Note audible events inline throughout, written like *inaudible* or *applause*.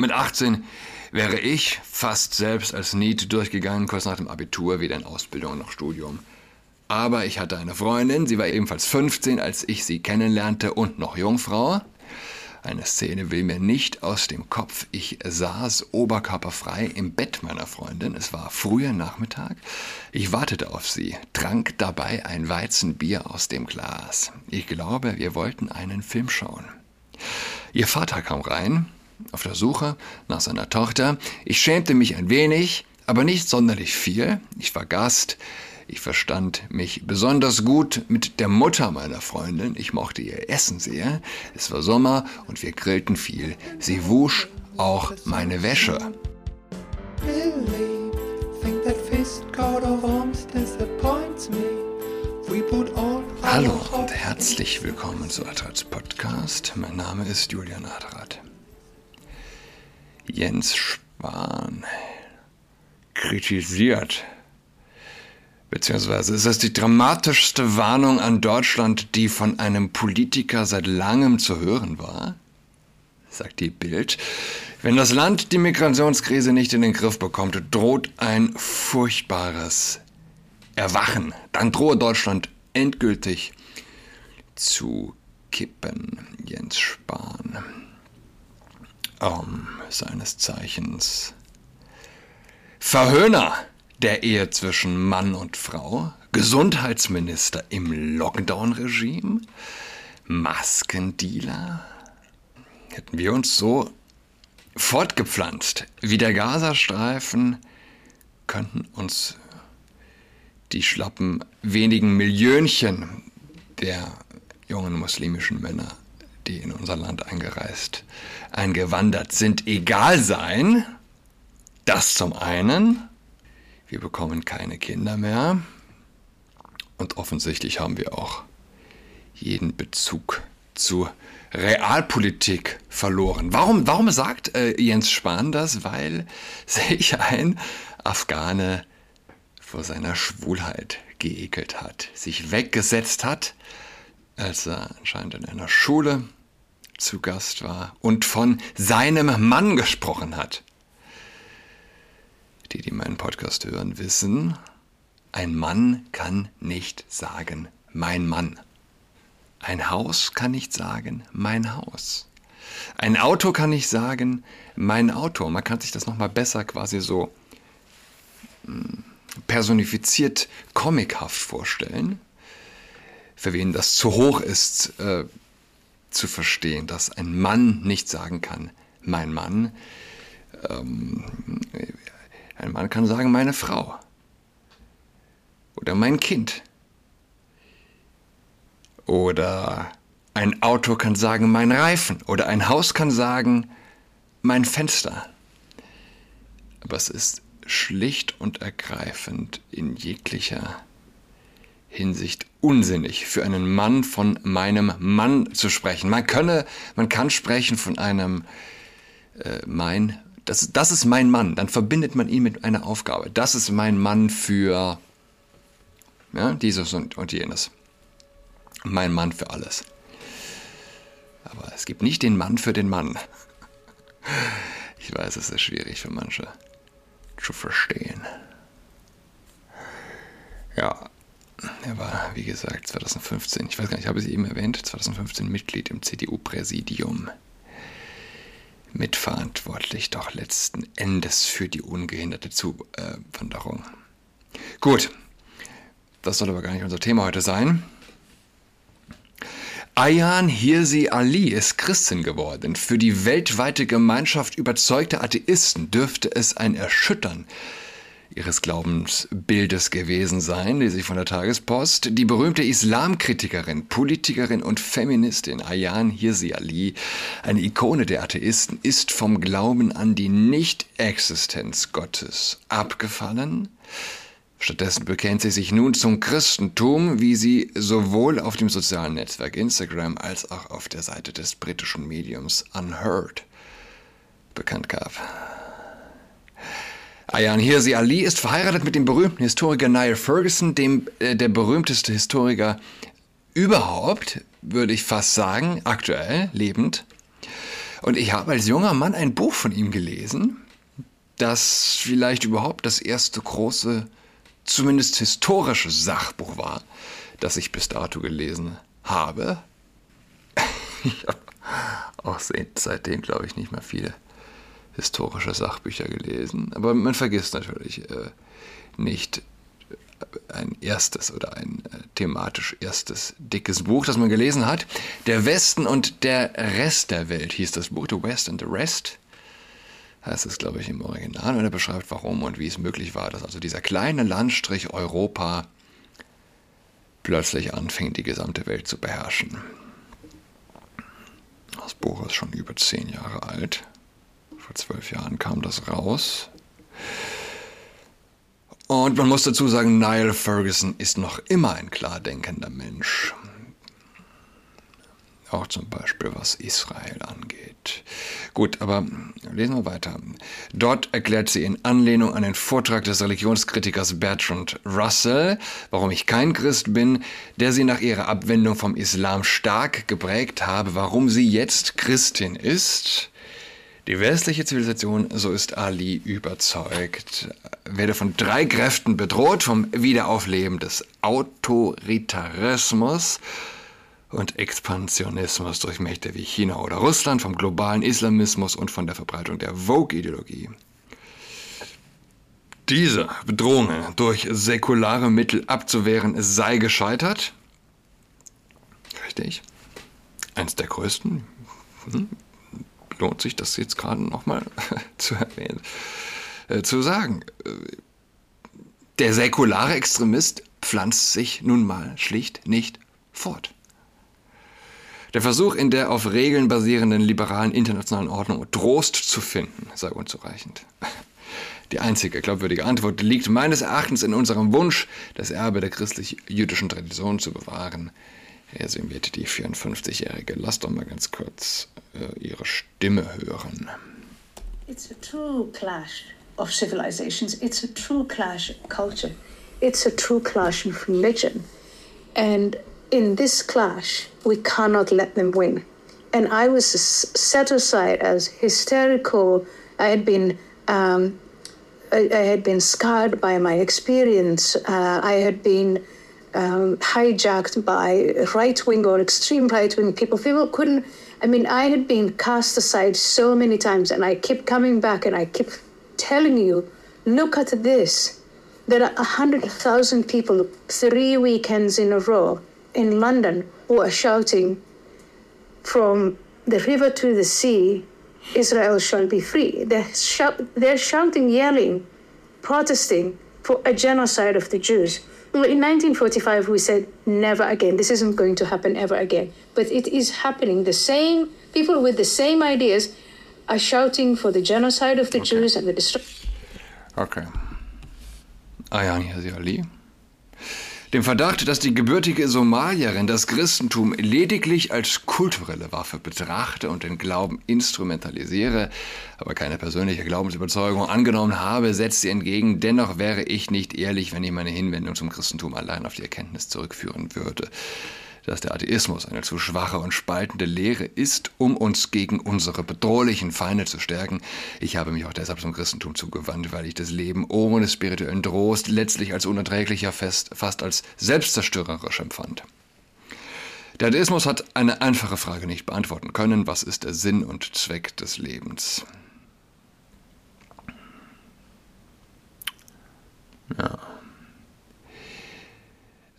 Mit 18 wäre ich fast selbst als Need durchgegangen, kurz nach dem Abitur, weder in Ausbildung noch Studium. Aber ich hatte eine Freundin, sie war ebenfalls 15, als ich sie kennenlernte und noch Jungfrau. Eine Szene will mir nicht aus dem Kopf. Ich saß oberkörperfrei im Bett meiner Freundin. Es war früher Nachmittag. Ich wartete auf sie, trank dabei ein Weizenbier aus dem Glas. Ich glaube, wir wollten einen Film schauen. Ihr Vater kam rein, auf der Suche nach seiner Tochter. Ich schämte mich ein wenig, aber nicht sonderlich viel. Ich war Gast. Ich verstand mich besonders gut mit der Mutter meiner Freundin. Ich mochte ihr Essen sehr. Es war Sommer und wir grillten viel. Sie wusch auch meine Wäsche. Hallo und herzlich willkommen zu Adrats Podcast. Mein Name ist Julian Adrat. Jens Spahn kritisiert Beziehungsweise ist das die dramatischste Warnung an Deutschland, die von einem Politiker seit langem zu hören war? Sagt die Bild. Wenn das Land die Migrationskrise nicht in den Griff bekommt, droht ein furchtbares Erwachen. Dann drohe Deutschland endgültig zu kippen. Jens Spahn. Um, seines Zeichens Verhöhner der Ehe zwischen Mann und Frau, Gesundheitsminister im Lockdown-Regime, Maskendealer. Hätten wir uns so fortgepflanzt wie der Gazastreifen, könnten uns die schlappen wenigen Millionchen der jungen muslimischen Männer, die in unser Land eingereist, eingewandert sind, egal sein. Das zum einen wir bekommen keine Kinder mehr und offensichtlich haben wir auch jeden Bezug zu Realpolitik verloren. Warum, warum sagt äh, Jens Spahn das? Weil sich ein Afghane vor seiner Schwulheit geekelt hat, sich weggesetzt hat, als er anscheinend in einer Schule zu Gast war und von seinem Mann gesprochen hat. Die, die meinen Podcast hören, wissen, ein Mann kann nicht sagen, mein Mann. Ein Haus kann nicht sagen, mein Haus. Ein Auto kann nicht sagen, mein Auto. Man kann sich das nochmal besser quasi so hm, personifiziert, comichaft vorstellen. Für wen das zu hoch ist, äh, zu verstehen, dass ein Mann nicht sagen kann, mein Mann. Ähm, ein Mann kann sagen, meine Frau. Oder mein Kind. Oder ein Auto kann sagen, mein Reifen. Oder ein Haus kann sagen, mein Fenster. Aber es ist schlicht und ergreifend in jeglicher Hinsicht unsinnig, für einen Mann von meinem Mann zu sprechen. Man könne, man kann sprechen von einem äh, mein das, das ist mein Mann. Dann verbindet man ihn mit einer Aufgabe. Das ist mein Mann für ja, dieses und, und jenes. Mein Mann für alles. Aber es gibt nicht den Mann für den Mann. *laughs* Ich weiß, es ist schwierig für manche zu verstehen. Ja, er war, wie gesagt, 2015, ich weiß gar nicht, ich habe sie eben erwähnt, 2015 Mitglied im CDU-Präsidium mitverantwortlich doch letzten Endes für die ungehinderte Zuwanderung. Gut, das soll aber gar nicht unser Thema heute sein. Ayan Hirsi Ali ist Christin geworden. Für die weltweite Gemeinschaft überzeugter Atheisten dürfte es ein Erschüttern ihres Glaubensbildes gewesen sein, die sich von der Tagespost die berühmte Islamkritikerin, Politikerin und Feministin Ayan Hirsi Ali, eine Ikone der Atheisten, ist vom Glauben an die Nichtexistenz Gottes abgefallen. Stattdessen bekennt sie sich nun zum Christentum, wie sie sowohl auf dem sozialen Netzwerk Instagram als auch auf der Seite des britischen Mediums Unheard bekannt gab. Ayan Hirsi Ali ist verheiratet mit dem berühmten Historiker Niall Ferguson, dem äh, der berühmteste Historiker überhaupt, würde ich fast sagen, aktuell lebend. Und ich habe als junger Mann ein Buch von ihm gelesen, das vielleicht überhaupt das erste große, zumindest historische Sachbuch war, das ich bis dato gelesen habe. *laughs* ich habe auch seitdem, glaube ich, nicht mehr viele historische Sachbücher gelesen. Aber man vergisst natürlich äh, nicht ein erstes oder ein äh, thematisch erstes dickes Buch, das man gelesen hat. Der Westen und der Rest der Welt hieß das Buch, The West and the Rest. Heißt es, glaube ich, im Original und er beschreibt, warum und wie es möglich war, dass also dieser kleine Landstrich Europa plötzlich anfing, die gesamte Welt zu beherrschen. Das Buch ist schon über zehn Jahre alt. Vor zwölf Jahren kam das raus. Und man muss dazu sagen, Niall Ferguson ist noch immer ein klar denkender Mensch. Auch zum Beispiel was Israel angeht. Gut, aber lesen wir weiter. Dort erklärt sie in Anlehnung an den Vortrag des Religionskritikers Bertrand Russell, warum ich kein Christ bin, der sie nach ihrer Abwendung vom Islam stark geprägt habe, warum sie jetzt Christin ist. Die westliche Zivilisation, so ist Ali überzeugt, werde von drei Kräften bedroht, vom Wiederaufleben des Autoritarismus und Expansionismus durch Mächte wie China oder Russland, vom globalen Islamismus und von der Verbreitung der Vogue-Ideologie. Diese Bedrohungen durch säkulare Mittel abzuwehren sei gescheitert. Richtig. Eins der größten. Hm? Lohnt sich das jetzt gerade nochmal *laughs* zu erwähnen, äh, zu sagen. Der säkulare Extremist pflanzt sich nun mal schlicht nicht fort. Der Versuch, in der auf Regeln basierenden liberalen internationalen Ordnung Trost zu finden, sei unzureichend. Die einzige glaubwürdige Antwort liegt meines Erachtens in unserem Wunsch, das Erbe der christlich-jüdischen Tradition zu bewahren. Resümiert die 54-Jährige. Lass doch mal ganz kurz äh, ihre Stimme hören. It's a true clash of civilizations. It's a true clash of culture. It's a true clash of religion. And in this clash, we cannot let them win. And I was set aside as hysterical. I had been. Um, I, I, had been scarred by my experience. Uh, I had been um, hijacked by right wing or extreme right wing people. People couldn't. I mean, I had been cast aside so many times, and I kept coming back, and I kept telling you, look at this. There are 100,000 people three weekends in a row in London who are shouting from the river to the sea, Israel shall be free. They're, they're shouting, yelling, protesting for a genocide of the Jews. In 1945, we said, never again. This isn't going to happen ever again. But it is happening. The same people with the same ideas are shouting for the genocide of the okay. Jews and the destruction. Okay. Ayani Ali. Dem Verdacht, dass die gebürtige Somalierin das Christentum lediglich als kulturelle Waffe betrachte und den Glauben instrumentalisiere, aber keine persönliche Glaubensüberzeugung angenommen habe, setzt sie entgegen, dennoch wäre ich nicht ehrlich, wenn ich meine Hinwendung zum Christentum allein auf die Erkenntnis zurückführen würde dass der Atheismus eine zu schwache und spaltende Lehre ist, um uns gegen unsere bedrohlichen Feinde zu stärken. Ich habe mich auch deshalb zum Christentum zugewandt, weil ich das Leben ohne spirituellen Trost letztlich als unerträglicher, fest, fast als selbstzerstörerisch empfand. Der Atheismus hat eine einfache Frage nicht beantworten können. Was ist der Sinn und Zweck des Lebens? Ja.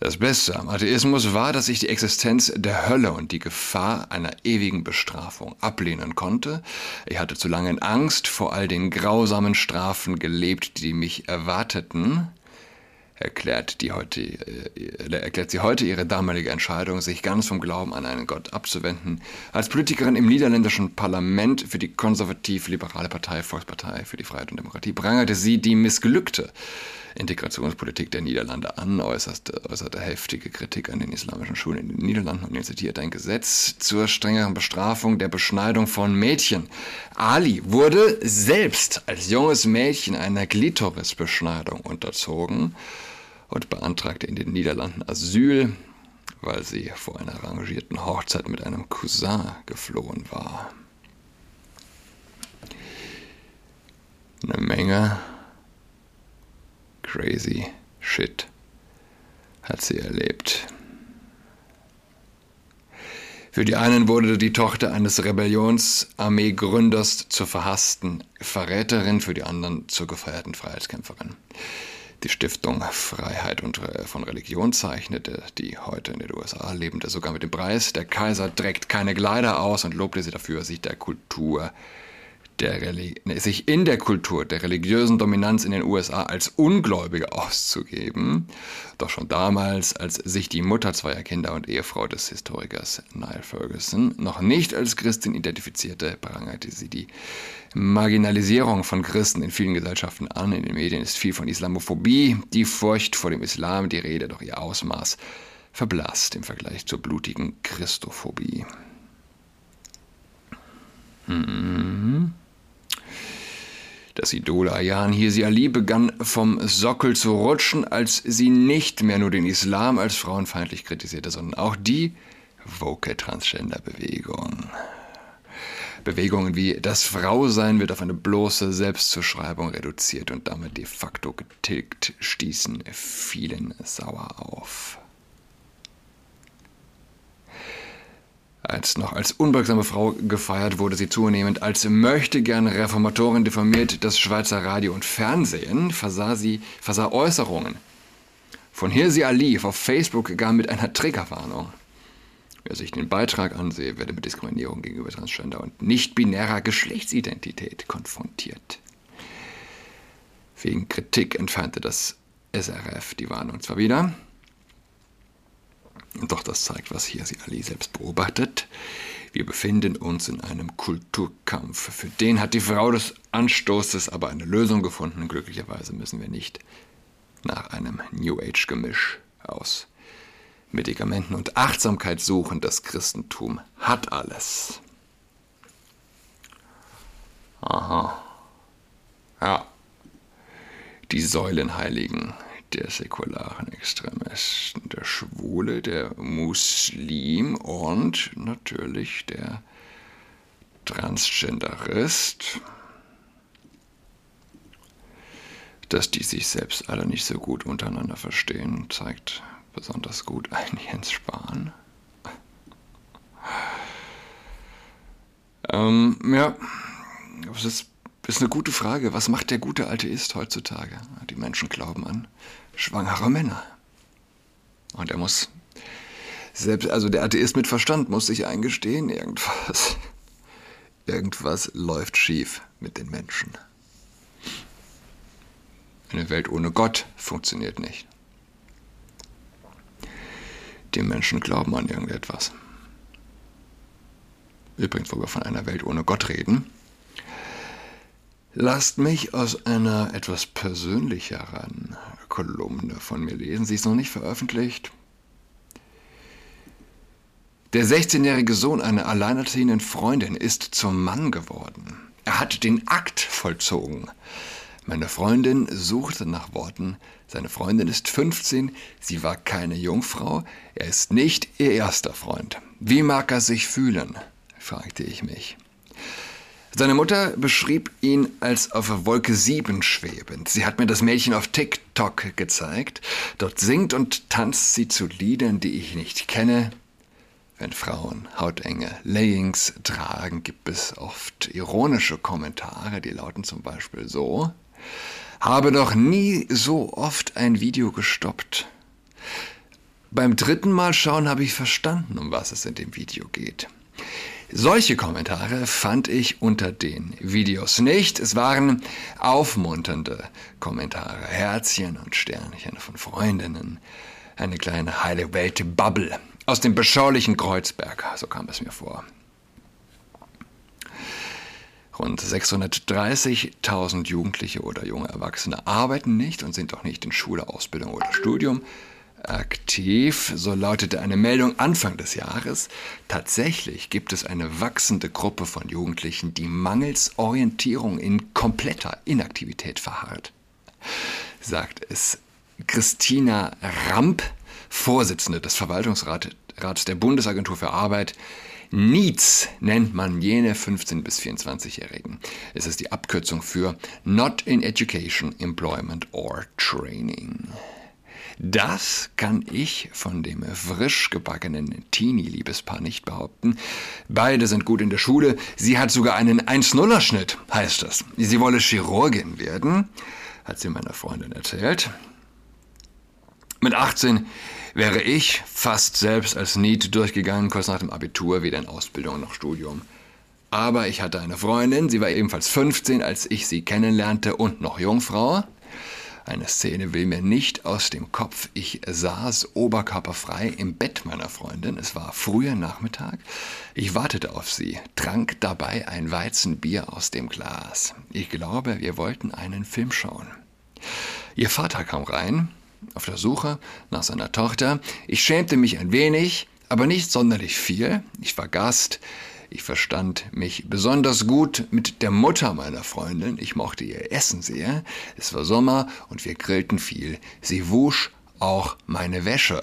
Das Beste am Atheismus war, dass ich die Existenz der Hölle und die Gefahr einer ewigen Bestrafung ablehnen konnte. Ich hatte zu lange in Angst vor all den grausamen Strafen gelebt, die mich erwarteten. Erklärt, die heute, äh, erklärt sie heute ihre damalige Entscheidung, sich ganz vom Glauben an einen Gott abzuwenden. Als Politikerin im niederländischen Parlament für die konservativ-liberale Partei Volkspartei für die Freiheit und Demokratie prangerte sie die missglückte Integrationspolitik der Niederlande an, äußerte, äußerte heftige Kritik an den islamischen Schulen in den Niederlanden und initiierte ein Gesetz zur strengeren Bestrafung der Beschneidung von Mädchen. Ali wurde selbst als junges Mädchen einer Glitorisbeschneidung unterzogen und beantragte in den Niederlanden Asyl, weil sie vor einer arrangierten Hochzeit mit einem Cousin geflohen war. Eine Menge crazy shit hat sie erlebt. Für die einen wurde die Tochter eines Rebellionsarmeegründers zur verhassten Verräterin, für die anderen zur gefeierten Freiheitskämpferin. Die Stiftung Freiheit und von Religion zeichnete die heute in den USA lebende sogar mit dem Preis. Der Kaiser trägt keine Kleider aus und lobte sie dafür, sich der Kultur der sich in der Kultur der religiösen Dominanz in den USA als Ungläubige auszugeben. Doch schon damals, als sich die Mutter zweier Kinder und Ehefrau des Historikers Niall Ferguson noch nicht als Christin identifizierte, prangerte sie die Marginalisierung von Christen in vielen Gesellschaften an. In den Medien ist viel von Islamophobie, die Furcht vor dem Islam, die Rede, doch ihr Ausmaß verblasst im Vergleich zur blutigen Christophobie. Mhm. Das Idol Ayan Hirsi Ali begann vom Sockel zu rutschen, als sie nicht mehr nur den Islam als frauenfeindlich kritisierte, sondern auch die woke Transgender-Bewegung. Bewegungen wie das Frausein wird auf eine bloße Selbstzuschreibung reduziert und damit de facto getilgt, stießen vielen sauer auf. Als noch als unbeugsame Frau gefeiert wurde sie zunehmend als möchte gerne Reformatorin diffamiert das Schweizer Radio und Fernsehen, versah sie versah Äußerungen von Hirsi Ali auf Facebook gar mit einer Triggerwarnung. Wer sich den Beitrag ansehe, werde mit Diskriminierung gegenüber Transgender und nicht-binärer Geschlechtsidentität konfrontiert. Wegen Kritik entfernte das SRF die Warnung zwar wieder, doch das zeigt, was hier sie Ali selbst beobachtet. Wir befinden uns in einem Kulturkampf. Für den hat die Frau des Anstoßes aber eine Lösung gefunden. Glücklicherweise müssen wir nicht nach einem New Age-Gemisch aus Medikamenten und Achtsamkeit suchen. Das Christentum hat alles. Aha. Ja. Die Säulenheiligen der säkularen Extremisten, der Schwule, der Muslim und natürlich der Transgenderist, dass die sich selbst alle nicht so gut untereinander verstehen, zeigt besonders gut ein *laughs* Jens Spahn. Ähm, ja, es ist ist eine gute Frage. Was macht der gute Atheist heutzutage? Die Menschen glauben an schwangere Männer. Und er muss selbst, also der Atheist mit Verstand muss sich eingestehen, irgendwas, irgendwas läuft schief mit den Menschen. Eine Welt ohne Gott funktioniert nicht. Die Menschen glauben an irgendetwas. Übrigens, wo wir von einer Welt ohne Gott reden, Lasst mich aus einer etwas persönlicheren Kolumne von mir lesen. Sie ist noch nicht veröffentlicht. Der 16-jährige Sohn einer alleinerziehenden Freundin ist zum Mann geworden. Er hat den Akt vollzogen. Meine Freundin suchte nach Worten. Seine Freundin ist 15, sie war keine Jungfrau, er ist nicht ihr erster Freund. Wie mag er sich fühlen? fragte ich mich. Seine Mutter beschrieb ihn als auf Wolke 7 schwebend. Sie hat mir das Mädchen auf TikTok gezeigt. Dort singt und tanzt sie zu Liedern, die ich nicht kenne. Wenn Frauen hautenge Leggings tragen, gibt es oft ironische Kommentare, die lauten zum Beispiel so. Habe noch nie so oft ein Video gestoppt. Beim dritten Mal schauen habe ich verstanden, um was es in dem Video geht. Solche Kommentare fand ich unter den Videos nicht. Es waren aufmunternde Kommentare, Herzchen und Sternchen von Freundinnen. Eine kleine heile Welt-Bubble aus dem beschaulichen Kreuzberg, so kam es mir vor. Rund 630.000 Jugendliche oder junge Erwachsene arbeiten nicht und sind auch nicht in Schule, Ausbildung oder Studium aktiv, so lautete eine Meldung Anfang des Jahres. Tatsächlich gibt es eine wachsende Gruppe von Jugendlichen, die mangels Orientierung in kompletter Inaktivität verharrt, sagt es Christina Ramp, Vorsitzende des Verwaltungsrats der Bundesagentur für Arbeit, NEETS nennt man jene 15- bis 24-Jährigen. Es ist die Abkürzung für Not in Education, Employment or Training. Das kann ich von dem frisch gebackenen Teenie-Liebespaar nicht behaupten. Beide sind gut in der Schule. Sie hat sogar einen 1-0er-Schnitt, heißt es. Sie wolle Chirurgin werden, hat sie meiner Freundin erzählt. Mit 18 wäre ich fast selbst als NEET durchgegangen, kurz nach dem Abitur, weder in Ausbildung noch Studium. Aber ich hatte eine Freundin, sie war ebenfalls 15, als ich sie kennenlernte und noch Jungfrau. Eine Szene will mir nicht aus dem Kopf. Ich saß oberkörperfrei im Bett meiner Freundin. Es war früher Nachmittag. Ich wartete auf sie, trank dabei ein Weizenbier aus dem Glas. Ich glaube, wir wollten einen Film schauen. Ihr Vater kam rein, auf der Suche nach seiner Tochter. Ich schämte mich ein wenig, aber nicht sonderlich viel. Ich war Gast. Ich verstand mich besonders gut mit der Mutter meiner Freundin. Ich mochte ihr Essen sehr. Es war Sommer und wir grillten viel. Sie wusch auch meine Wäsche.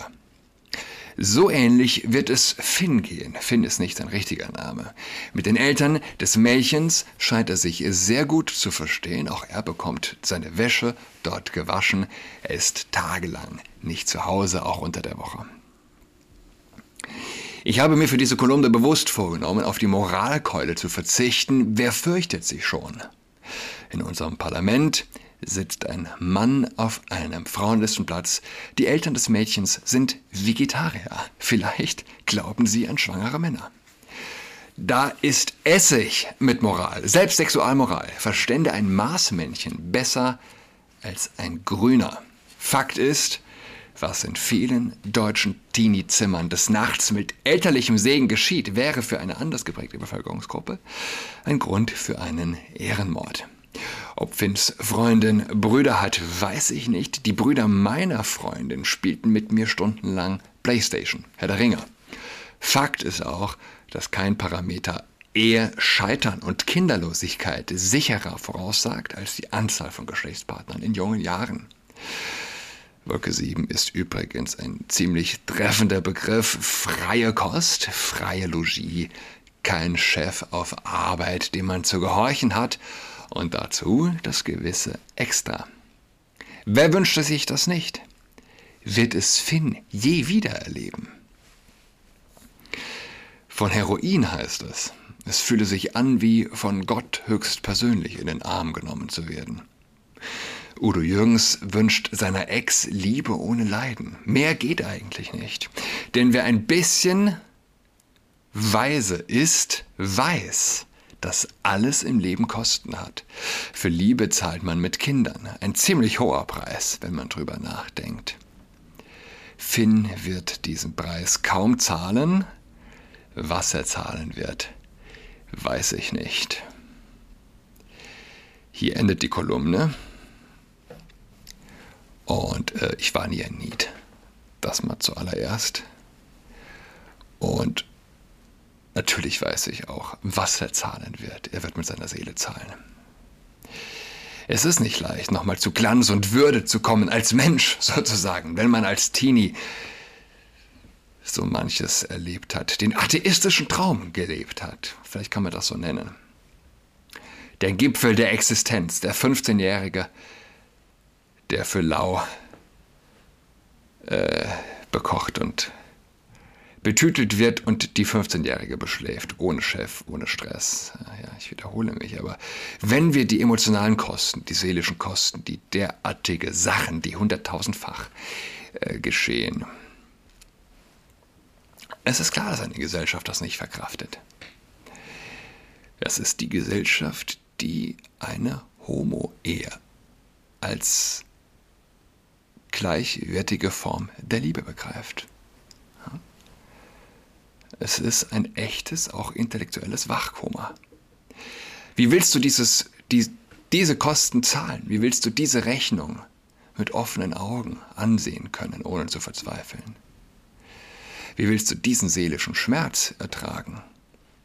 So ähnlich wird es Finn gehen. Finn ist nicht sein richtiger Name. Mit den Eltern des Mädchens scheint er sich sehr gut zu verstehen. Auch er bekommt seine Wäsche dort gewaschen. Er ist tagelang nicht zu Hause, auch unter der Woche. Ich habe mir für diese Kolumne bewusst vorgenommen, auf die Moralkeule zu verzichten. Wer fürchtet sich schon? In unserem Parlament sitzt ein Mann auf einem Frauenlistenplatz. Die Eltern des Mädchens sind Vegetarier. Vielleicht glauben sie an schwangere Männer. Da ist Essig mit Moral, selbst Sexualmoral, verstände ein Maßmännchen besser als ein Grüner. Fakt ist, was in vielen deutschen Teenie-Zimmern des Nachts mit elterlichem Segen geschieht, wäre für eine anders geprägte Bevölkerungsgruppe ein Grund für einen Ehrenmord. Ob Finns Freundin Brüder hat, weiß ich nicht. Die Brüder meiner Freundin spielten mit mir stundenlang Playstation, Herr der Ringe. Fakt ist auch, dass kein Parameter Ehe, Scheitern und Kinderlosigkeit sicherer voraussagt als die Anzahl von Geschlechtspartnern in jungen Jahren. Wolke 7 ist übrigens ein ziemlich treffender Begriff. Freie Kost, freie Logie, kein Chef auf Arbeit, dem man zu gehorchen hat und dazu das gewisse Extra. Wer wünschte sich das nicht? Wird es Finn je wieder erleben? Von Heroin heißt es, es fühle sich an, wie von Gott höchstpersönlich in den Arm genommen zu werden. Udo Jürgens wünscht seiner Ex Liebe ohne Leiden. Mehr geht eigentlich nicht. Denn wer ein bisschen weise ist, weiß, dass alles im Leben Kosten hat. Für Liebe zahlt man mit Kindern. Ein ziemlich hoher Preis, wenn man drüber nachdenkt. Finn wird diesen Preis kaum zahlen. Was er zahlen wird, weiß ich nicht. Hier endet die Kolumne. Und äh, ich war nie ein Need. Das mal zuallererst. Und natürlich weiß ich auch, was er zahlen wird. Er wird mit seiner Seele zahlen. Es ist nicht leicht, nochmal zu Glanz und Würde zu kommen, als Mensch *laughs* sozusagen, wenn man als Teenie so manches erlebt hat, den atheistischen Traum gelebt hat. Vielleicht kann man das so nennen. Der Gipfel der Existenz, der 15-Jährige, der für Lau äh, bekocht und betütelt wird und die 15-Jährige beschläft, ohne Chef, ohne Stress. Ja, ich wiederhole mich, aber wenn wir die emotionalen Kosten, die seelischen Kosten, die derartige Sachen, die hunderttausendfach äh, geschehen, es ist klar, dass eine Gesellschaft das nicht verkraftet. Es ist die Gesellschaft, die eine Homo-Ehe als gleichwertige Form der Liebe begreift. Es ist ein echtes, auch intellektuelles Wachkoma. Wie willst du dieses, die, diese Kosten zahlen? Wie willst du diese Rechnung mit offenen Augen ansehen können, ohne zu verzweifeln? Wie willst du diesen seelischen Schmerz ertragen?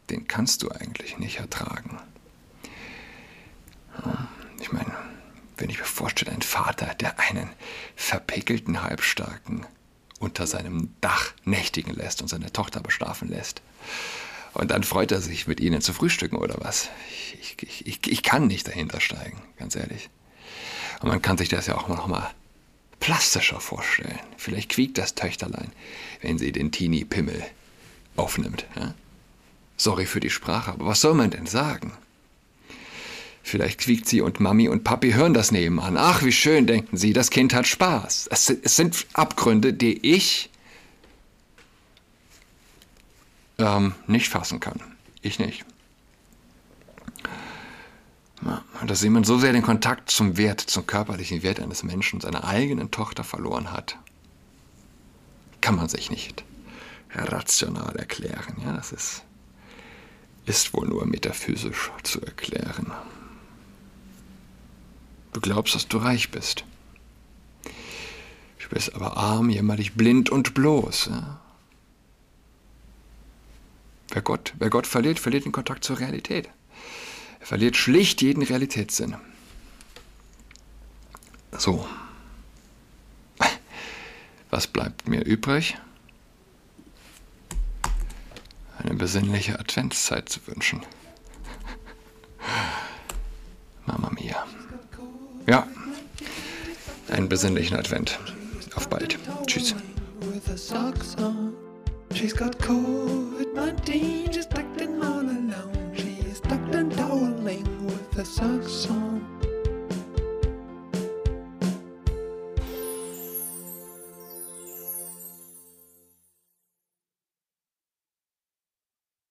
Den kannst du eigentlich nicht ertragen. Ich meine, wenn ich mir vorstelle, ein Vater, der einen verpickelten Halbstarken unter seinem Dach nächtigen lässt und seine Tochter bestrafen lässt. Und dann freut er sich, mit ihnen zu frühstücken oder was. Ich, ich, ich, ich kann nicht dahinter steigen, ganz ehrlich. Und man kann sich das ja auch noch mal plastischer vorstellen. Vielleicht quiekt das Töchterlein, wenn sie den Teenie-Pimmel aufnimmt. Ja? Sorry für die Sprache, aber was soll man denn sagen? Vielleicht quiekt sie und Mami und Papi hören das nebenan. Ach, wie schön, denken sie, das Kind hat Spaß. Es, es sind Abgründe, die ich ähm, nicht fassen kann. Ich nicht. Dass jemand so sehr den Kontakt zum Wert, zum körperlichen Wert eines Menschen, seiner eigenen Tochter verloren hat, kann man sich nicht rational erklären. Ja, das ist, ist wohl nur metaphysisch zu erklären. Du glaubst, dass du reich bist. Du bist aber arm, jämmerlich, blind und bloß. Wer Gott, wer Gott verliert, verliert den Kontakt zur Realität. Er verliert schlicht jeden Realitätssinn. So. Was bleibt mir übrig? Eine besinnliche Adventszeit zu wünschen. Ja, einen besinnlichen Advent. Auf bald. Tschüss. She's got COVID-19, she's tucked in all alone. She is tucked and toweling with a socks on.